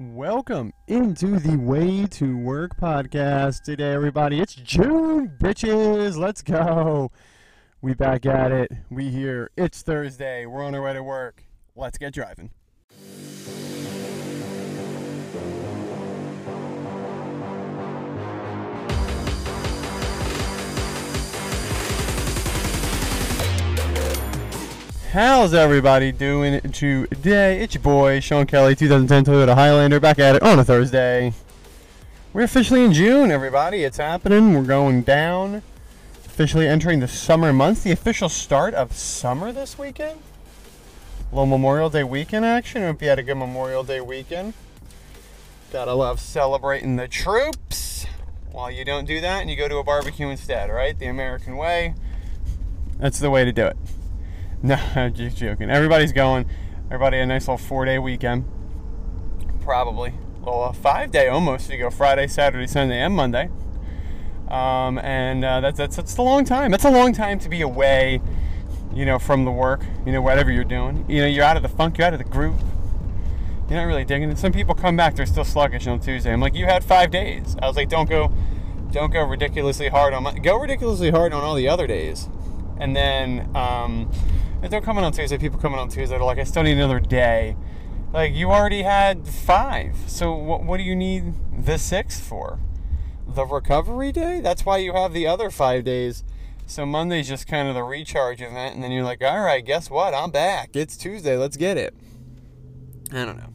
Welcome into the Way to Work podcast today, everybody. It's June, bitches. Let's go. We back at it. We here. It's Thursday. We're on our way to work. Let's get driving. How's everybody doing today? It's your boy, Sean Kelly, 2010 Toyota Highlander, back at it on a Thursday. We're officially in June, everybody. It's happening. We're going down. Officially entering the summer months. The official start of summer this weekend. Little Memorial Day weekend action. Hope you had a good Memorial Day weekend. Gotta love celebrating the troops. While you don't do that and you go to a barbecue instead, right? The American way. That's the way to do it. No, I'm just joking. Everybody's going. Everybody a nice little four day weekend. Probably. Well, a five day almost. You go Friday, Saturday, Sunday, and Monday. Um, and uh, that's, that's, that's a long time. That's a long time to be away, you know, from the work, you know, whatever you're doing. You know, you're out of the funk, you're out of the group. You're not really digging it. Some people come back, they're still sluggish on Tuesday. I'm like, you had five days. I was like, don't go, don't go ridiculously hard on my, go ridiculously hard on all the other days. And then, um, if they're coming on Tuesday, people coming on Tuesday, they're like, I still need another day. Like, you already had five. So, what, what do you need the sixth for? The recovery day? That's why you have the other five days. So, Monday's just kind of the recharge event. And then you're like, all right, guess what? I'm back. It's Tuesday. Let's get it. I don't know.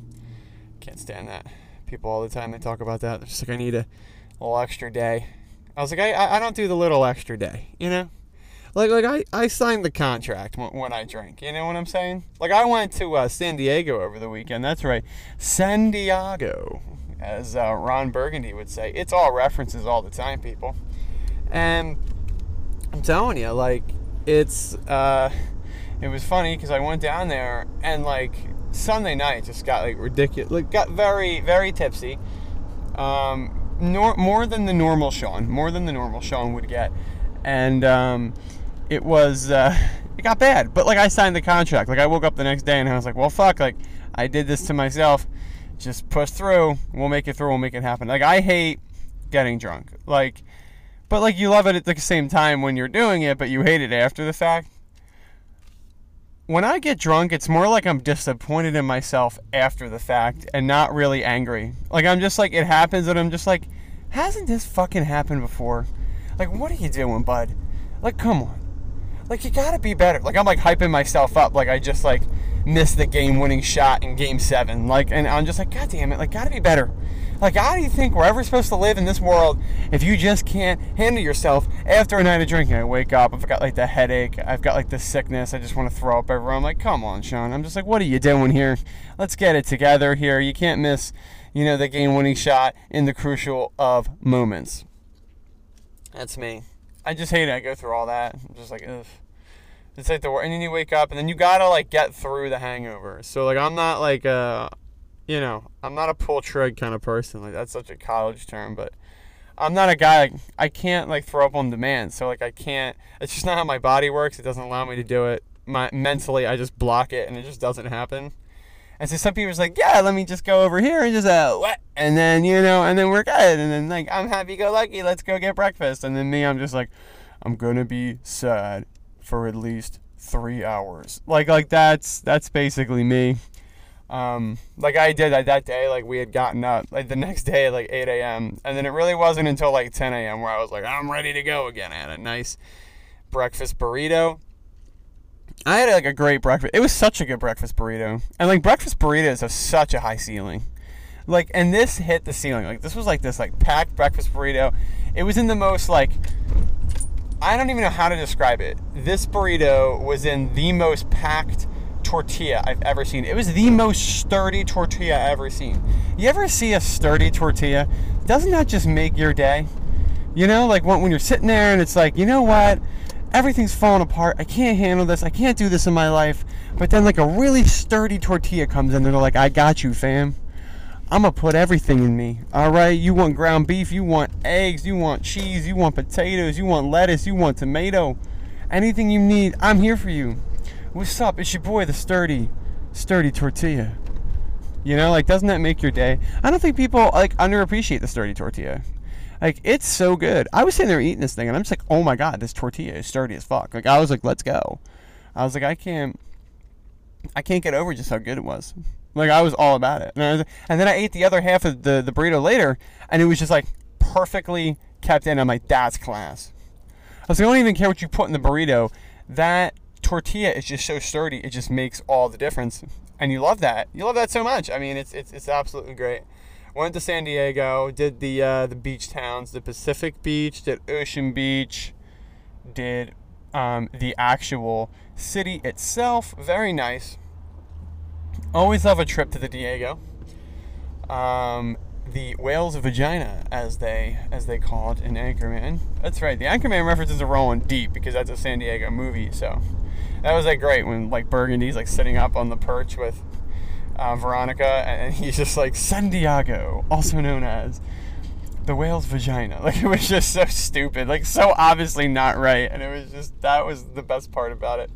Can't stand that. People all the time, they talk about that. They're just like, I need a little extra day. I was like, I, I don't do the little extra day, you know? Like like I, I signed the contract when I drink. You know what I'm saying? Like I went to uh, San Diego over the weekend. That's right, San Diego, as uh, Ron Burgundy would say. It's all references all the time, people. And I'm telling you, like it's uh, it was funny because I went down there and like Sunday night just got like ridiculous, like got very very tipsy. Um, nor- more than the normal Sean, more than the normal Sean would get, and um, it was uh, it got bad. But like I signed the contract. Like I woke up the next day and I was like, well, fuck. Like I did this to myself. Just push through. We'll make it through. We'll make it happen. Like I hate getting drunk. Like, but like you love it at the same time when you're doing it, but you hate it after the fact. When I get drunk, it's more like I'm disappointed in myself after the fact and not really angry. Like I'm just like it happens and I'm just like, hasn't this fucking happened before? Like what are you doing, bud? Like come on like you gotta be better. Like I'm like hyping myself up, like I just like missed the game-winning shot in Game Seven. Like, and I'm just like, God damn it, like gotta be better. Like, how do you think we're ever supposed to live in this world if you just can't handle yourself after a night of drinking? I wake up, I've got like the headache, I've got like the sickness, I just want to throw up everywhere. I'm like, come on, Sean. I'm just like, what are you doing here? Let's get it together here. You can't miss, you know, the game-winning shot in the crucial of moments. That's me. I just hate it. I go through all that. I'm just like, ugh. It's like the and then you wake up and then you gotta like get through the hangover. So like I'm not like a, you know, I'm not a pull trig kind of person. Like that's such a college term, but I'm not a guy. Like, I can't like throw up on demand. So like I can't. It's just not how my body works. It doesn't allow me to do it. My mentally, I just block it and it just doesn't happen. And so some people's like, yeah, let me just go over here and just uh, what, and then you know, and then we're good, and then like I'm happy go lucky, let's go get breakfast, and then me, I'm just like, I'm gonna be sad for at least three hours. Like like that's that's basically me. Um, like I did that, that day, like we had gotten up like the next day at like 8 a.m. And then it really wasn't until like 10 a.m. where I was like, I'm ready to go again. I had a nice breakfast burrito. I had like a great breakfast. It was such a good breakfast burrito. And like breakfast burritos have such a high ceiling. Like and this hit the ceiling. Like this was like this like packed breakfast burrito. It was in the most like I don't even know how to describe it. This burrito was in the most packed tortilla I've ever seen. It was the most sturdy tortilla I've ever seen. You ever see a sturdy tortilla? Doesn't that just make your day? You know, like when, when you're sitting there and it's like, you know what? Everything's falling apart. I can't handle this. I can't do this in my life. But then, like, a really sturdy tortilla comes in. They're like, I got you, fam. I'm gonna put everything in me. All right, you want ground beef, you want eggs, you want cheese, you want potatoes, you want lettuce, you want tomato. Anything you need, I'm here for you. What's up? It's your boy, the sturdy, sturdy tortilla. You know, like doesn't that make your day? I don't think people like underappreciate the sturdy tortilla. Like it's so good. I was sitting there eating this thing, and I'm just like, oh my god, this tortilla is sturdy as fuck. Like I was like, let's go. I was like, I can't, I can't get over just how good it was. Like I was all about it. And, was, and then I ate the other half of the the burrito later, and it was just like perfectly kept in. I'm like, that's class. I was like, I don't even care what you put in the burrito. That tortilla is just so sturdy. It just makes all the difference. And you love that. You love that so much. I mean, it's it's, it's absolutely great. Went to San Diego, did the uh, the beach towns, the Pacific Beach, did Ocean Beach, did um, the actual city itself. Very nice. Always love a trip to the Diego. Um, the whale's vagina, as they as they call it in Anchorman. That's right. The Anchorman references are rolling deep because that's a San Diego movie. So that was like great when like Burgundy's like sitting up on the perch with uh, Veronica, and he's just like San Diego, also known as the whale's vagina. Like it was just so stupid, like so obviously not right, and it was just that was the best part about it.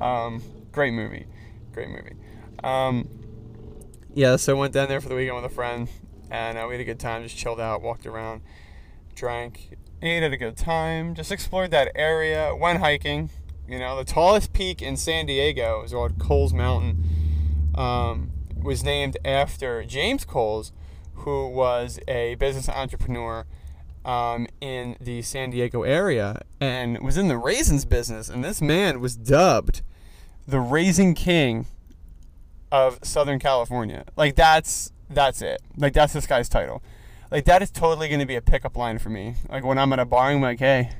Um, great movie, great movie. Um, yeah, so I went down there for the weekend with a friend, and uh, we had a good time. Just chilled out, walked around, drank, ate, had a good time. Just explored that area. Went hiking. You know, the tallest peak in San Diego is called Cowles Mountain. Um, was named after James Cowles, who was a business entrepreneur um, in the San Diego area and was in the raisins business. And this man was dubbed the Raisin King of Southern California. Like that's that's it. Like that's this guy's title. Like that is totally going to be a pickup line for me. Like when I'm at a bar, I'm like, hey,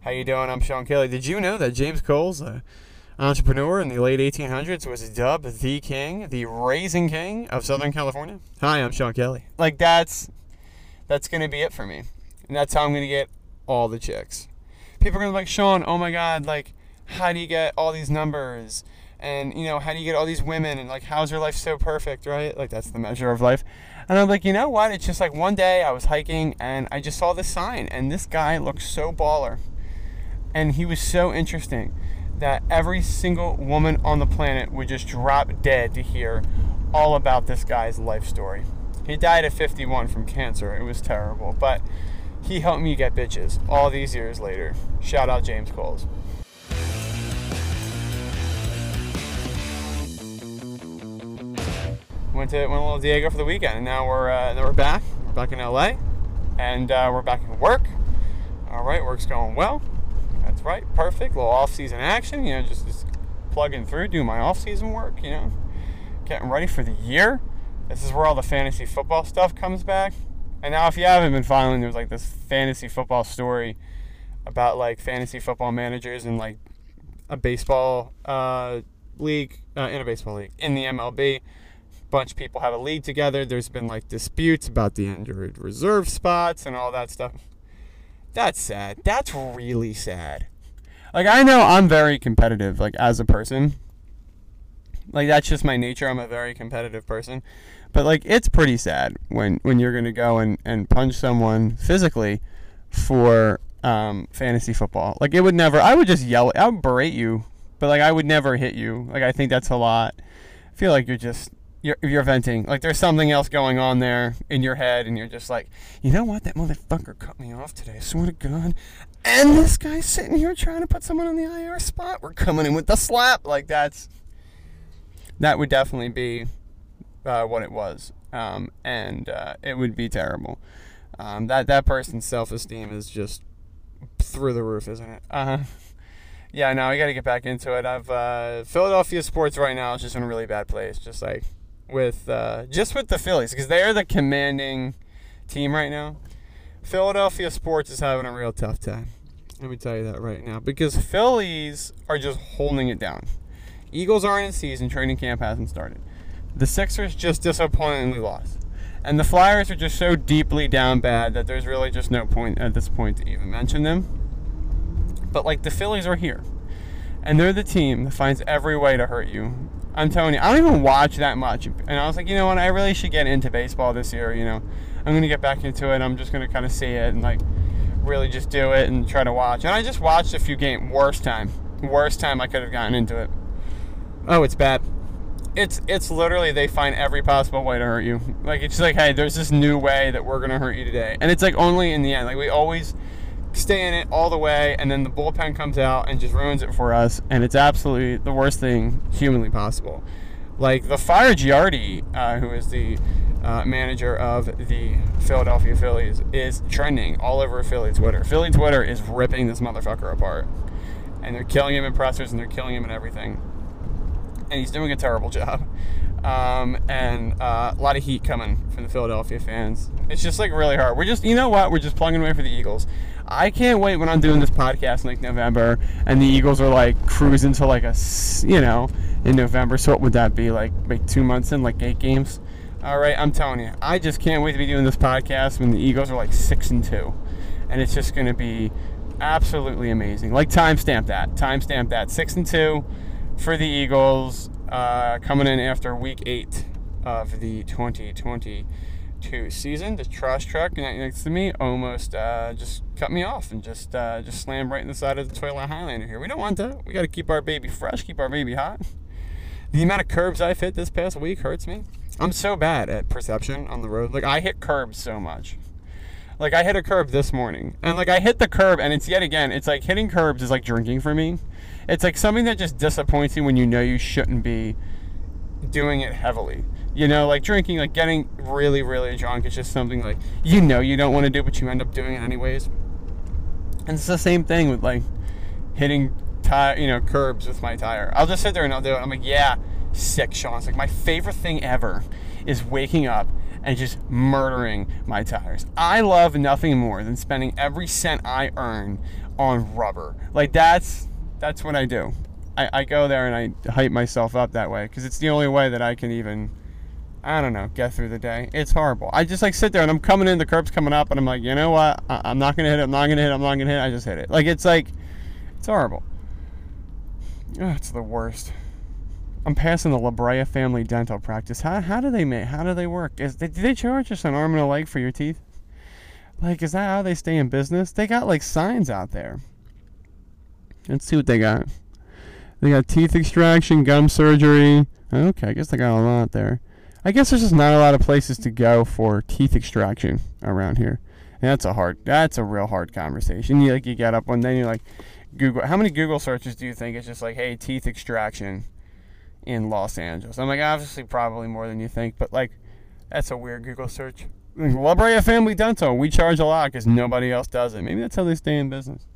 how you doing? I'm Sean Kelly. Did you know that James Cowles, an entrepreneur in the late 1800s, was dubbed the king, the raising King of Southern California? Hi, I'm Sean Kelly. Like that's that's gonna be it for me, and that's how I'm gonna get all the chicks. People are gonna be like, Sean, oh my God, like, how do you get all these numbers? And you know, how do you get all these women? And like, how's your life so perfect, right? Like that's the measure of life. And I'm like, you know what? It's just like one day I was hiking and I just saw this sign, and this guy looked so baller and he was so interesting that every single woman on the planet would just drop dead to hear all about this guy's life story. He died at 51 from cancer. It was terrible, but he helped me get bitches all these years later. Shout out James Cowles. Went to went a little Diego for the weekend, and now we're uh, now we're back. We're back in LA, and uh, we're back in work. All right, work's going well. Right, perfect. little off-season action, you know, just, just plugging through, doing my off-season work, you know, getting ready for the year. This is where all the fantasy football stuff comes back. And now, if you haven't been following, there's like this fantasy football story about like fantasy football managers and like a baseball uh, league uh, in a baseball league in the MLB. Bunch of people have a league together. There's been like disputes about the injured reserve spots and all that stuff. That's sad. That's really sad. Like I know I'm very competitive like as a person. Like that's just my nature. I'm a very competitive person. But like it's pretty sad when when you're going to go and and punch someone physically for um, fantasy football. Like it would never I would just yell I would berate you, but like I would never hit you. Like I think that's a lot. I feel like you're just you're, you're venting. Like there's something else going on there in your head, and you're just like, you know what? That motherfucker cut me off today. I swear to God. And this guy's sitting here trying to put someone on the IR spot. We're coming in with the slap. Like that's that would definitely be uh, what it was, um, and uh, it would be terrible. Um, that that person's self-esteem is just through the roof, isn't it? Uh, yeah, no, I got to get back into it. I've uh, Philadelphia sports right now is just in a really bad place. Just like with uh, just with the Phillies because they are the commanding team right now. Philadelphia sports is having a real tough time. Let me tell you that right now because Phillies are just holding it down. Eagles aren't in season. Training camp hasn't started. The Sixers just disappointingly lost. And the Flyers are just so deeply down bad that there's really just no point at this point to even mention them. But like the Phillies are here. And they're the team that finds every way to hurt you. I'm telling you, I don't even watch that much. And I was like, you know what, I really should get into baseball this year, you know. I'm gonna get back into it. I'm just gonna kind of see it and like really just do it and try to watch. And I just watched a few games. Worst time, worst time I could have gotten into it. Oh, it's bad. it's it's literally they find every possible way to hurt you. Like it's like, hey, there's this new way that we're gonna hurt you today, and it's like only in the end. Like we always stay in it all the way, and then the bullpen comes out and just ruins it for us, and it's absolutely the worst thing humanly possible. Like the fire Girardi, uh, who is the uh, manager of the Philadelphia Phillies, is trending all over Philly Twitter. Philly Twitter is ripping this motherfucker apart, and they're killing him in pressers and they're killing him in everything. And he's doing a terrible job. Um, and uh, a lot of heat coming from the Philadelphia fans. It's just like really hard. We're just, you know what? We're just plugging away for the Eagles. I can't wait when I'm doing this podcast in like November and the Eagles are like cruising to like a, you know, in November. So what would that be like? Like two months in, like eight games. All right, I'm telling you, I just can't wait to be doing this podcast when the Eagles are like six and two, and it's just going to be absolutely amazing. Like timestamp that, timestamp that, six and two for the Eagles uh, coming in after Week Eight of the 2022 season. The trash truck next to me almost uh, just cut me off and just uh, just slammed right in the side of the Toyota Highlander here. We don't want that. We got to keep our baby fresh, keep our baby hot. The amount of curbs I've hit this past week hurts me. I'm so bad at perception on the road. Like I hit curbs so much. Like I hit a curb this morning, and like I hit the curb, and it's yet again. It's like hitting curbs is like drinking for me. It's like something that just disappoints you when you know you shouldn't be doing it heavily. You know, like drinking, like getting really, really drunk. It's just something like you know you don't want to do, but you end up doing it anyways. And it's the same thing with like hitting tire, you know, curbs with my tire. I'll just sit there and I'll do it. I'm like, yeah, sick, Sean. It's like my favorite thing ever is waking up and just murdering my tires. I love nothing more than spending every cent I earn on rubber. Like that's that's what I do. I, I go there and I hype myself up that way because it's the only way that I can even I don't know get through the day. It's horrible. I just like sit there and I'm coming in, the curb's coming up, and I'm like, you know what? I, I'm not gonna hit it. I'm not gonna hit it. I'm not gonna hit it. I just hit it. Like it's like it's horrible. Oh, it's the worst. I'm passing the La Brea family dental practice. How, how do they make? How do they work? Is they, do they charge us an arm and a leg for your teeth? Like, is that how they stay in business? They got like signs out there. Let's see what they got. They got teeth extraction, gum surgery. Okay, I guess they got a lot there. I guess there's just not a lot of places to go for teeth extraction around here. And that's a hard. That's a real hard conversation. You like you get up one day and you're like, Google. How many Google searches do you think it's just like, hey, teeth extraction? in Los Angeles. I'm like, obviously, probably more than you think, but like, that's a weird Google search. La Brea Family Dental, we charge a lot because nobody else does it. Maybe that's how they stay in business.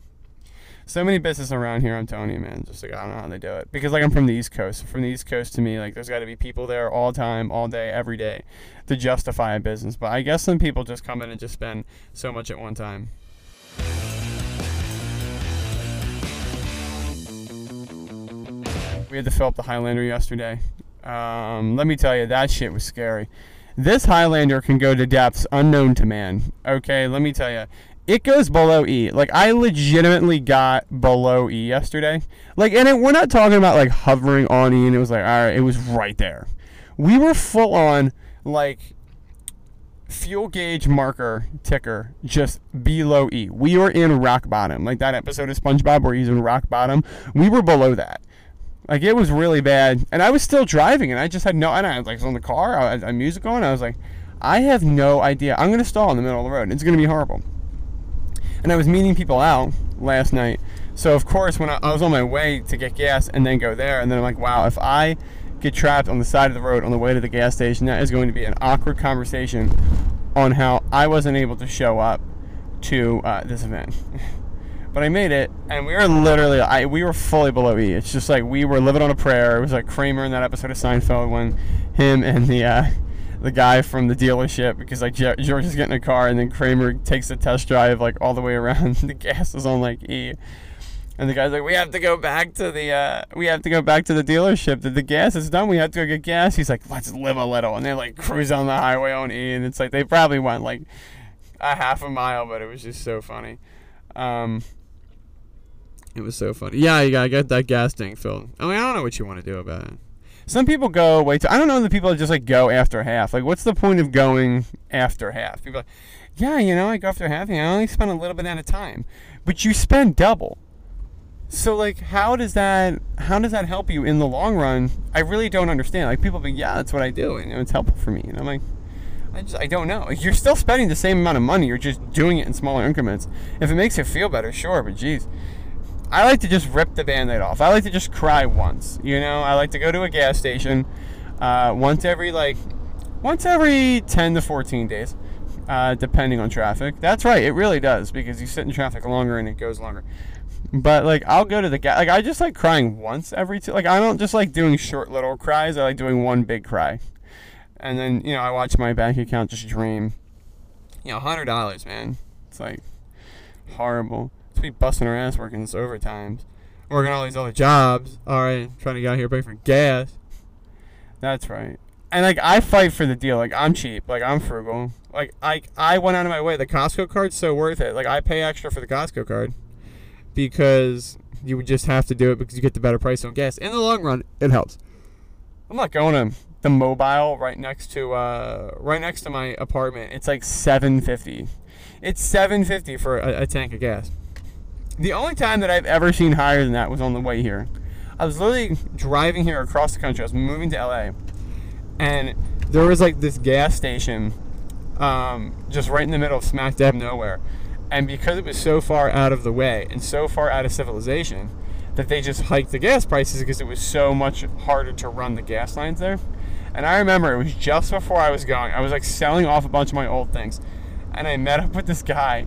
So many businesses around here, I'm telling you, man. Just like, I don't know how they do it. Because, like, I'm from the East Coast. From the East Coast to me, like, there's got to be people there all time, all day, every day to justify a business. But I guess some people just come in and just spend so much at one time. We had to fill up the Highlander yesterday. Um, let me tell you, that shit was scary. This Highlander can go to depths unknown to man. Okay, let me tell you. It goes below E. Like I legitimately got below E yesterday. Like, and it, we're not talking about like hovering on E, and it was like, all right, it was right there. We were full on like fuel gauge marker ticker just below E. We were in rock bottom, like that episode of SpongeBob where he's in rock bottom. We were below that. Like it was really bad, and I was still driving, and I just had no. And I was like, was on the car, I had music on. I was like, I have no idea. I'm gonna stall in the middle of the road. It's gonna be horrible. And I was meeting people out last night, so of course when I, I was on my way to get gas and then go there, and then I'm like, wow, if I get trapped on the side of the road on the way to the gas station, that is going to be an awkward conversation on how I wasn't able to show up to uh, this event. but I made it, and we were literally, I we were fully below E. It's just like we were living on a prayer. It was like Kramer in that episode of Seinfeld when him and the uh, the guy from the dealership, because like George is getting a car, and then Kramer takes the test drive like all the way around. the gas is on like E. And the guy's like, "We have to go back to the uh, we have to go back to the dealership. That the gas is done. We have to go get gas." He's like, "Let's live a little," and they like cruise on the highway on E, and it's like they probably went like a half a mile, but it was just so funny. Um, it was so funny. Yeah, you gotta get that gas tank filled. I mean, I don't know what you want to do about it. Some people go wait. I don't know the people that just like go after half. Like, what's the point of going after half? People, like, yeah, you know, I go after half. You know, I only spend a little bit at a time, but you spend double. So like, how does that how does that help you in the long run? I really don't understand. Like people be, yeah, that's what I do, and it's helpful for me. And I'm like, I just I don't know. You're still spending the same amount of money. You're just doing it in smaller increments. If it makes you feel better, sure. But geez, I like to just rip the band-aid off. I like to just cry once. You know, I like to go to a gas station uh, once every like once every 10 to 14 days, uh, depending on traffic. That's right. It really does because you sit in traffic longer and it goes longer. But like I'll go to the gas. Like I just like crying once every two. Like I don't just like doing short little cries. I like doing one big cry, and then you know I watch my bank account just dream. You know, hundred dollars, man. It's like horrible. It's be busting our ass working this overtimes, working all these other jobs. All right, trying to get out here pay for gas. That's right. And like I fight for the deal. Like I'm cheap. Like I'm frugal. Like I I went out of my way. The Costco card's so worth it. Like I pay extra for the Costco card because you would just have to do it because you get the better price on gas. In the long run, it helps. I'm not going to the Mobil right next to uh, right next to my apartment. It's like 750. It's 750 for a, a tank of gas. The only time that I've ever seen higher than that was on the way here. I was literally driving here across the country. I was moving to LA, and there was like this gas station, um, just right in the middle of smack dab nowhere and because it was so far out of the way and so far out of civilization, that they just hiked the gas prices because it was so much harder to run the gas lines there. And I remember it was just before I was going. I was like selling off a bunch of my old things. And I met up with this guy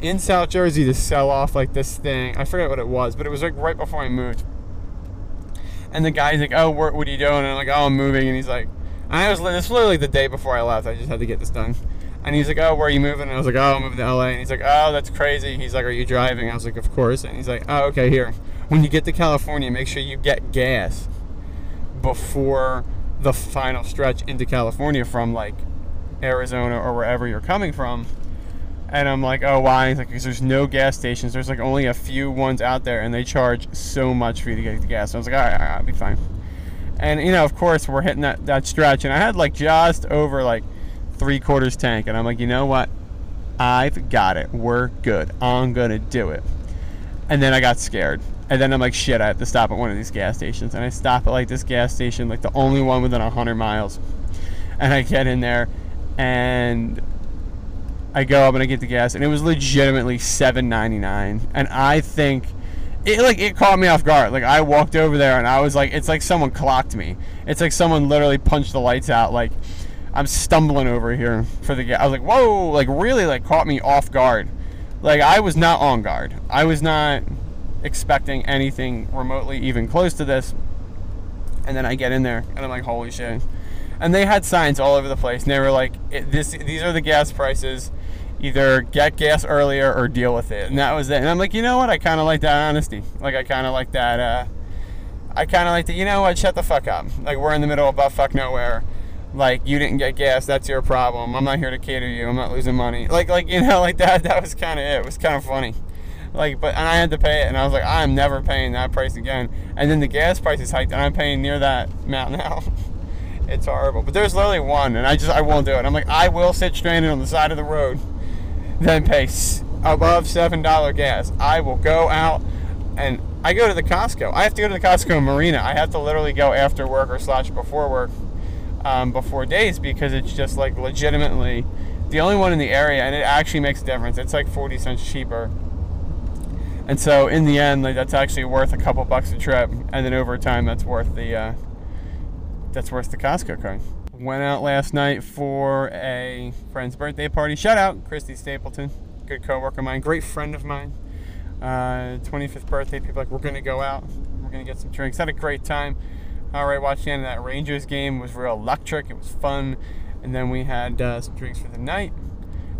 in South Jersey to sell off like this thing. I forget what it was, but it was like right before I moved. And the guy's like, "Oh, what, are you doing?" And I'm like, "Oh, I'm moving." And he's like, and I was this was literally the day before I left. I just had to get this done. And he's like, "Oh, where are you moving?" And I was like, "Oh, I'm moving to LA." And he's like, "Oh, that's crazy." He's like, "Are you driving?" I was like, "Of course." And he's like, "Oh, okay, here. When you get to California, make sure you get gas before the final stretch into California from like Arizona or wherever you're coming from." And I'm like, "Oh, why?" He's like, "Because there's no gas stations. There's like only a few ones out there, and they charge so much for you to get the gas." So I was like, "All right, all right I'll be fine." And you know, of course, we're hitting that that stretch, and I had like just over like three quarters tank. And I'm like, you know what? I've got it. We're good. I'm going to do it. And then I got scared. And then I'm like, shit, I have to stop at one of these gas stations. And I stop at like this gas station, like the only one within 100 miles. And I get in there and I go up and I get the gas. And it was legitimately $7.99. And I think it like it caught me off guard. Like I walked over there and I was like, it's like someone clocked me. It's like someone literally punched the lights out. Like I'm stumbling over here for the gas. I was like, whoa, like really like caught me off guard. Like I was not on guard. I was not expecting anything remotely even close to this. And then I get in there and I'm like, holy shit. And they had signs all over the place and they were like, this these are the gas prices. Either get gas earlier or deal with it. And that was it. And I'm like, you know what? I kind of like that honesty. Like I kind of like that uh I kind of like that, you know what? Shut the fuck up. Like we're in the middle of butt fuck nowhere like you didn't get gas that's your problem i'm not here to cater you i'm not losing money like like you know like that that was kind of it it was kind of funny like but and i had to pay it and i was like i'm never paying that price again and then the gas prices hiked and i'm paying near that amount now it's horrible but there's literally one and i just i won't do it i'm like i will sit stranded on the side of the road then pay above seven dollar gas. I will go out and i go to the costco. I have to go to the costco marina. I have to literally go after work or slash before work um, before days because it's just like legitimately the only one in the area and it actually makes a difference. It's like 40 cents cheaper. And so in the end like that's actually worth a couple bucks a trip and then over time that's worth the uh, that's worth the costco card went out last night for a friend's birthday party shout out christy stapleton good coworker of mine great friend of mine uh, 25th birthday people like we're gonna go out we're gonna get some drinks had a great time all right, watched the end of that Rangers game. It was real electric. It was fun. And then we had uh, some drinks for the night.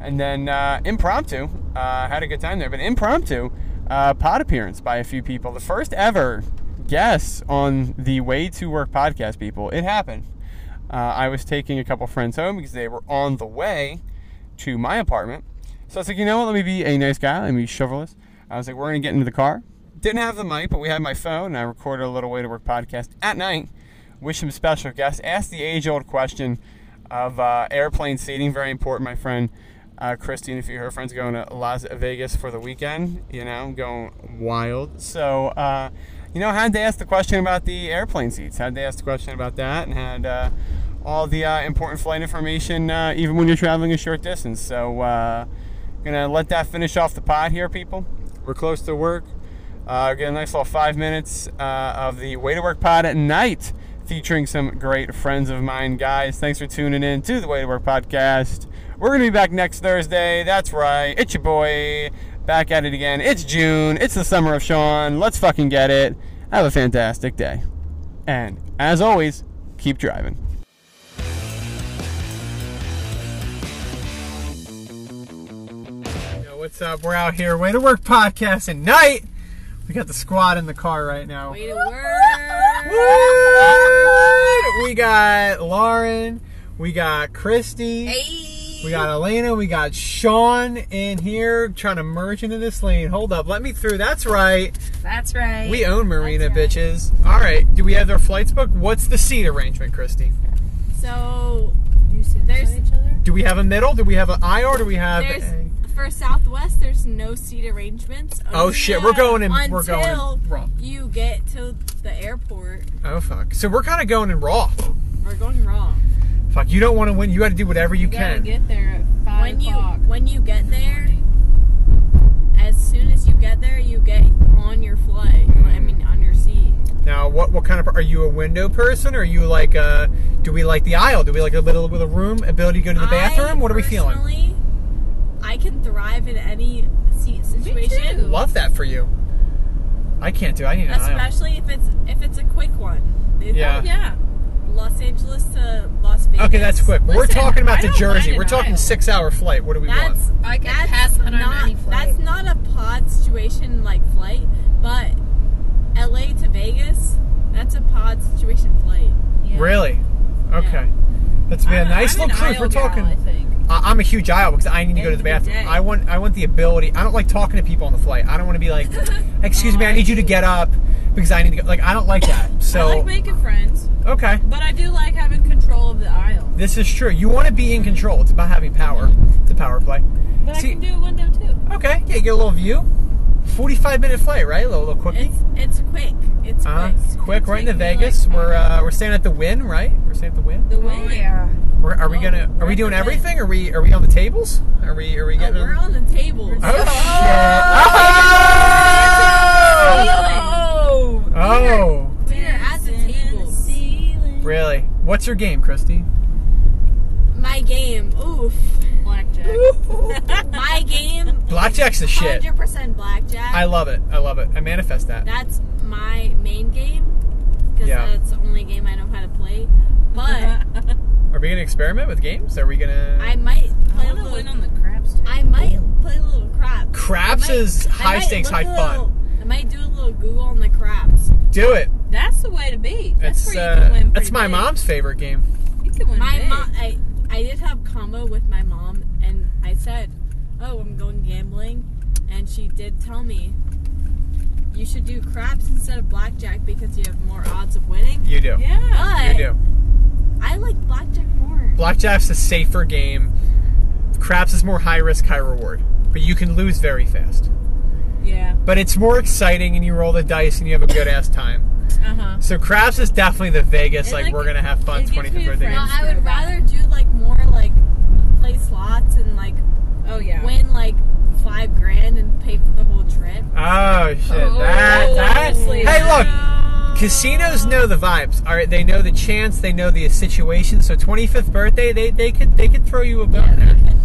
And then uh, impromptu, uh, had a good time there. But impromptu, uh, pod appearance by a few people. The first ever guest on the Way to Work podcast, people. It happened. Uh, I was taking a couple friends home because they were on the way to my apartment. So I was like, you know what? Let me be a nice guy. Let me be chivalrous. I was like, we're going to get into the car. Didn't have the mic, but we had my phone, and I recorded a little way to work podcast at night with some special guests. Asked the age old question of uh, airplane seating, very important, my friend. Uh, a few of her friends going to Las Vegas for the weekend. You know, going wild. So, uh, you know, had to ask the question about the airplane seats. Had to ask the question about that, and had uh, all the uh, important flight information, uh, even when you're traveling a short distance. So, uh, gonna let that finish off the pod here, people. We're close to work. Uh, get a nice little five minutes uh, of the Way to Work pod at night, featuring some great friends of mine, guys. Thanks for tuning in to the Way to Work podcast. We're to be back next Thursday. That's right. It's your boy. Back at it again. It's June. It's the summer of Sean. Let's fucking get it. Have a fantastic day. And as always, keep driving. Yo, what's up? We're out here. Way to Work podcast at night. We got the squad in the car right now. Way to work. We got Lauren. We got Christy. Hey. We got Elena. We got Sean in here trying to merge into this lane. Hold up. Let me through. That's right. That's right. We own Marina, right. bitches. All right. Do we have our flights booked? What's the seat arrangement, Christy? So You sit There's- beside each other? Do we have a middle? Do we have an aisle? Or do we have there's a... for Southwest, there's no seat arrangements. Oh Only shit, we're going in. Until We're going in wrong. you get to the airport. Oh fuck. So we're kind of going in raw. We're going wrong. Fuck. You don't want to win. You got to do whatever you, You gotta can. get there at five When you when you get there, as soon as you get there, you get on your flight. I mean, on your seat. Now, what what kind of are you a window person? Or are you like uh do we like the aisle? Do we like a little with a room ability to go to the bathroom? I what are we feeling? personally, I can thrive in any seat situation. too. Love that for you. I can't do. I need an aisle. Especially if it's if it's a quick one. They- Yeah. yeah. Los Angeles to Las Vegas. Okay, that's quick. We're talking about I to don't Jersey. mind We're an talking aisle. six hour flight. What do we That's want? I can that's pass that on not any flight. that's not a pod situation like flight, but LA to Vegas, that's a pod situation flight. Yeah. Really? Okay. That's be a I'm nice I'm little an cruise. We're aisle gal, talking. I think. I- I'm a huge aisle because I need to go to the End of the bathroom. day. I want I want the ability. I don't like talking to people on the flight. I don't want to be like, "Excuse me, I need you to get up because I need to go." Like I don't like that. So I like making friends, okay, but I do like having control of the aisle. this is true. You want to be in control. It's about having power. It's a power play. But See- I can do a window too. Okay, yeah, get a little view. Forty-five minute flight, right? A little, little quickie. It's it's quick. It's Uh, quick. quick, right into take me, Vegas. like, we're uh, we're staying at the Wynn, right? We're staying at the Wynn. The wing. yeah. We're, are we Oh, gonna? Are we're we doing the Wynn. everything? Are we? Are we on the tables? Are we? Are we Oh, getting? we're on the tables. Oh shit! What's your game, Christy? My game. Oof. Blackjack. My game. Blackjack's the shit. Hundred percent blackjack. I love it. I love it. I manifest that. That's my main game because Yeah. that's the only game I know how to play. But Are we gonna experiment with games? Are we gonna? I might play I a little. win on the craps too. I might play a little craps. Craps might- is high stakes, high a fun. little- I might do a little Google on the craps. Do it. That's the way to be. That's It's where you can uh, win. that's my big. mom's favorite game. You can win My big. mom, I I did have combo with my mom, and I said, "Oh, I'm going gambling," and she did tell me. You should do craps instead of blackjack because you have more odds of winning. You do. Yeah. You do. I like blackjack more. Blackjack's a safer game. Craps is more high risk, high reward, but you can lose very fast. Yeah. But it's more exciting, and you roll the dice, and you have a good ass time. Uh huh. So craps is definitely the Vegas. It, like, like, we're gonna have fun. it gives Twenty me fifth a birthday. No, friend. game. I would rather do like more like play slots and like Oh yeah. win like five grand and pay for the whole trip. Oh shit! Oh, that that. honestly, Hey, look. Casinos know the vibes. All right, they know the chance. They know the situation. So 25th birthday, they they could they could throw you a bone. Yeah, they there. could